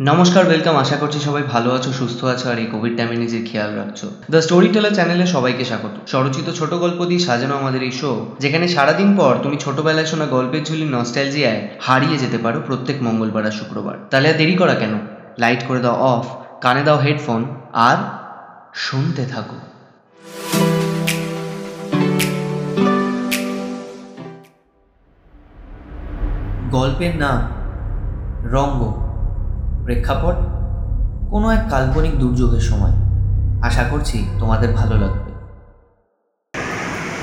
নমস্কার ওয়েলকাম আশা করছি সবাই ভালো আছো, সুস্থ আছো, আর এই কোভিড টাইমে নিজের খেয়াল রাখছো। দ্য স্টোরি টেলার চ্যানেলে সবাইকে স্বাগত। স্বরচিত ছোট গল্প দিয়ে সাজানো আমাদের এই শো যেখানে সারাদিন পর তুমি ছোটবেলায় শোনা গল্পের ঝুলি নস্টাইলজিয়ায় হারিয়ে যেতে পারো প্রত্যেক মঙ্গলবার আর শুক্রবার। তাহলে আর দেরি করা কেন? লাইট করে দাও অফ কানে দাও হেডফোন আর শুনতে থাকো। গল্পের নাম রঙ্গ। প্রেক্ষাপট, কোনো এক কাল্পনিক দুর্যোগের সময়। আশা করছি তোমাদের ভালো লাগবে।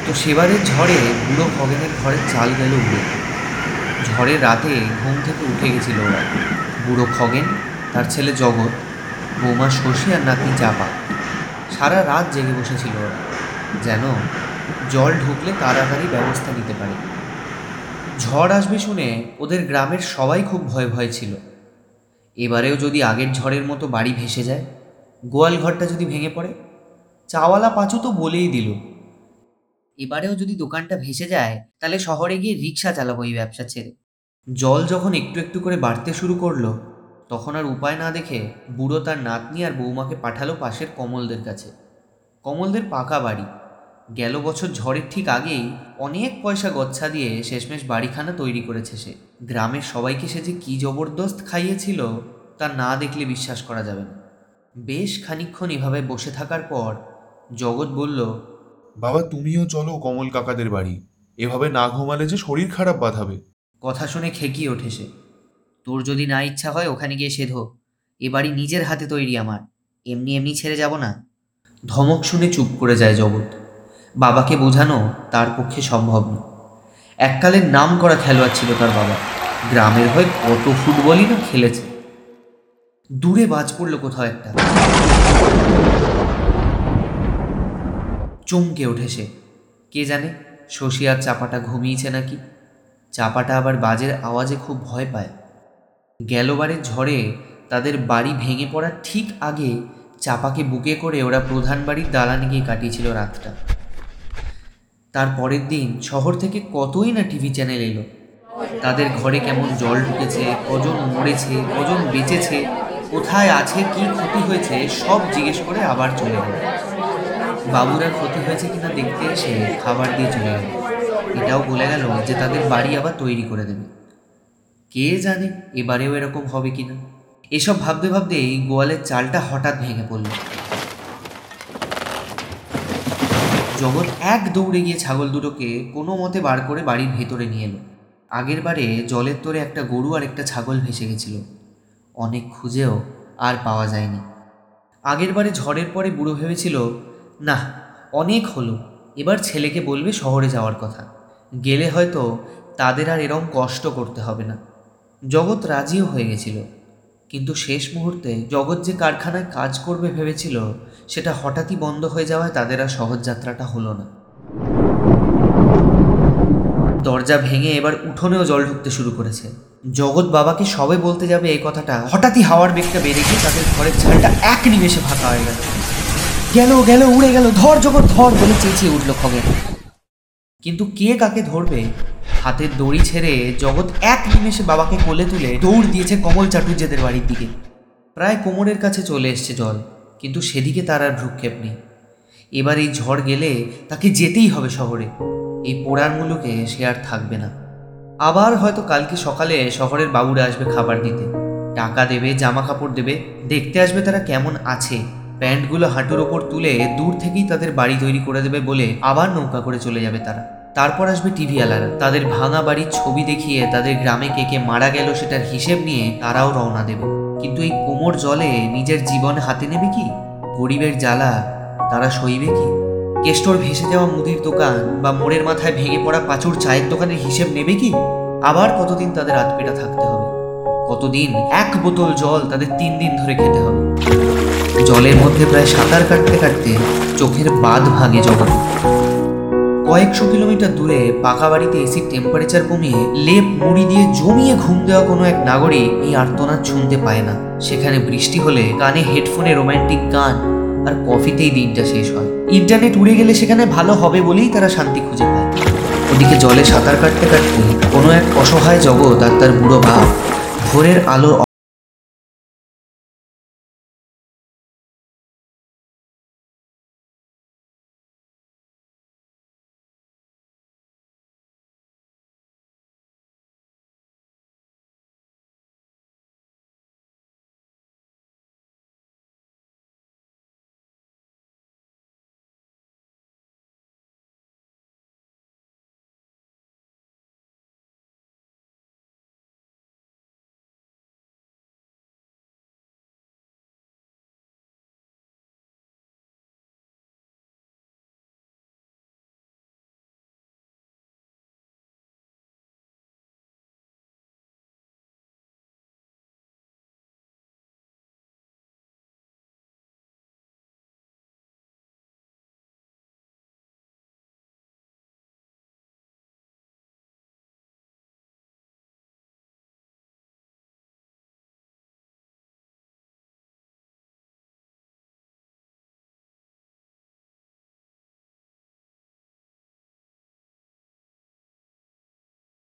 তো সেবারের ঝড়ে বুড়ো খগেনের ঘরের চাল গেল উড়ে। ঝড়ের রাতে ঘুম থেকে উঠে গেছিল ওরা। বুড়ো খগেন তার ছেলে জগৎ, বৌমা শশী আর নাতি চাপা। সারা রাত জেগে বসেছিল ওরা। যেন জল ঢুকলে তাড়াতাড়ি ব্যবস্থা নিতে পারে। ঝড় আসবে শুনে ওদের গ্রামের সবাই খুব ভয় ভয় ছিল। এবারেও যদি আগের ঝড়ের মতো বাড়ি ভেসে যায়, গোয়াল ঘরটা যদি ভেঙে পড়ে? চাওয়ালা পাঁচু তো বলেই দিল। এবারেও যদি দোকানটা ভেসে যায়, তাহলে শহরে গিয়ে রিক্সা চালাবো এই ব্যবসা ছেড়ে। জল যখন একটু একটু করে বাড়তে শুরু করল, তখন আর উপায় না দেখে বুড়ো তার নাতনি আর বৌমাকে পাঠালো পাশের কমলদের কাছে। কমলদের পাকা বাড়ি। গেল বছর ঝড়ের ঠিক আগেই অনেক পয়সা গচ্ছা দিয়ে শেষমেশ বাড়িখানা তৈরি করেছে সে। গ্রামের সবাইকে সে যে কী জবরদস্ত খাইয়েছিল তা না দেখলে বিশ্বাস করা যাবে না। বেশ খানিকক্ষণ এভাবে বসে থাকার পর জগৎ বলল বাবা তুমিও চলো কমল কাকাদের বাড়ি। এভাবে না ঘুমালে যে শরীর খারাপ বাঁধাবে। কথা শুনে খেকিয়ে ওঠে সে। তোর যদি না ইচ্ছা হয় ওখানে গিয়ে সেধো। এ বাড়ি নিজের হাতে তৈরি আমার। এমনি এমনি ছেড়ে যাব না। ধমক শুনে চুপ করে যায় জগৎ। বাবাকে বোঝানো তার পক্ষে সম্ভব না। এককালের নাম করা খেলোয়াড় ছিল তার বাবা। গ্রামের হয়ে কত ফুটবলই না খেলেছে। দূরে বাজ পড়ল কোথাও একটা। চমকে ওঠে সে। কে জানে, শশী আর চাপাটা ঘুমিয়েছে নাকি? চাপাটা আবার বাজের আওয়াজে খুব ভয় পায়। গেলবারের ঝড়ে তাদের বাড়ি ভেঙে পড়ার ঠিক আগে চাপাকে বুকে করে ওরা প্রধান বাড়ির দালানে গিয়ে কাটিয়েছিল রাতটা। তার পরের দিন শহর থেকে কতই না টিভি চ্যানেল এলো। তাদের ঘরে কেমন জল ঢুকেছে, কজন মরেছে, কজন বেঁচেছে কোথায় আছে, কি ক্ষতি হয়েছে, সব জিজ্ঞেস করে আবার চলে গেল বাবুরার ক্ষতি হয়েছে কিনা দেখতে এসে খাবার দিয়ে চলে গেল এটাও বলে গেল যে তাদের বাড়ি আবার তৈরি করে দেবে। কে জানে এবারেও এরকম হবে কিনা। এসব ভাবতে ভাবতেই গোয়ালের চালটা হঠাৎ ভেঙে পড়ল। জগৎ এক দৌড়ে গিয়ে ছাগল দুটোকে কোনো মতে বার করে বাড়ির ভেতরে নিয়ে এলো। আগের বারে জলের তোরে একটা গরু আর একটা ছাগল ভেসে গেছিল। অনেক খুঁজেও আর পাওয়া যায়নি। আগের বারে ঝড়ের পরে বুড়ো ভেবেছিল না অনেক হলো, এবার ছেলেকে বলবে শহরে যাওয়ার কথা। গেলে হয়তো তাদের আর এরম কষ্ট করতে হবে না। জগৎ রাজিও হয়ে গেছিল, কিন্তু শেষ মুহূর্তে জগৎ যে কারখানায় কাজ করবে ভেবেছিল, সেটা হঠাৎই বন্ধ হয়ে যাওয়ায় তাদের আর সহজ যাত্রাটা হলো না। দরজা ভেঙে এবার উঠোনেও জল ঢুকতে শুরু করেছে। জগৎ বাবাকে সবে বলতে যাবে এই কথাটা। হঠাৎই হাওয়ার বেগটা বেড়ে গিয়ে তাদের ঘরের ছালটা এক নিমেষে ফাঁকা হয়ে গেল। গেল গেল, উড়ে গেল, ধর জগৎ, ধর বলে চেঁচিয়ে উঠল খগেন কিন্তু কে কাকে ধরবে? হাতের দড়ি ছেড়ে জগৎ এক নিমেষে বাবাকে কোলে তুলে দৌড় দিয়েছে কমল চাটুর্যেদের বাড়ির দিকে। প্রায় কোমরের কাছে চলে এসছে জল, কিন্তু সেদিকে তার আর ভ্রুক্ষেপ নেই। এবার এই ঝড় গেলে তাকে যেতেই হবে শহরে। এই পোড়ার মুলুকে সে আর থাকবে না। আবার হয়তো কালকে সকালে শহরের বাবুরা আসবে খাবার দিতে। টাকা দেবে জামা কাপড় দেবে, দেখতে আসবে তারা কেমন আছে। প্যান্টগুলো হাঁটুর ওপর তুলে দূর থেকেই তাদের বাড়ি তৈরি করে দেবে বলে আবার নৌকা করে চলে যাবে তারা। তারপর আসবে টিভি আলারা তাদের ভাঙা বাড়ির ছবি দেখিয়ে তাদের গ্রামে কে কে মারা গেল সেটার হিসেব নিয়ে তারাও রওনা দেবে। কিন্তু এই কোমর জলে নিজের জীবন হাতে নেবে কি? গরিবের জ্বালা তারা সইবে কি? কেষ্টর ভেসে যাওয়া মুদির দোকান বা মোড়ের মাথায় ভেঙে পড়া পাঁচুর চায়ের দোকানের হিসেব নেবে কি? আবার কতদিন তাদের আতপেটা থাকতে হবে? কতদিন এক বোতল জল তাদের তিন দিন ধরে খেতে হবে? জলের মধ্যে প্রায় সাঁতার কাটতে কাটতে চোখের বাঁধ ভাঙে জগৎ কয়েকশো কিলোমিটার দূরে পাকা বাড়িতে এসির টেম্পারেচার কমিয়ে লেপ মুড়ি দিয়ে জমিয়ে ঘুম দেওয়া কোনো এক নাগরিক এই আর্তনাদ শুনতে পায় না। সেখানে বৃষ্টি হলে কানে হেডফোনে রোমান্টিক গান। আর কফিতেই দিনটা শেষ হয়। ইন্টারনেট উড়ে গেলে সেখানে ভালো হবে বলেই তারা শান্তি খুঁজে পায়। ওদিকে জলে সাঁতার কাটতে কাটতে কোনো এক অসহায় জগৎ আর তার বুড়ো ভাব ভোরের আলোর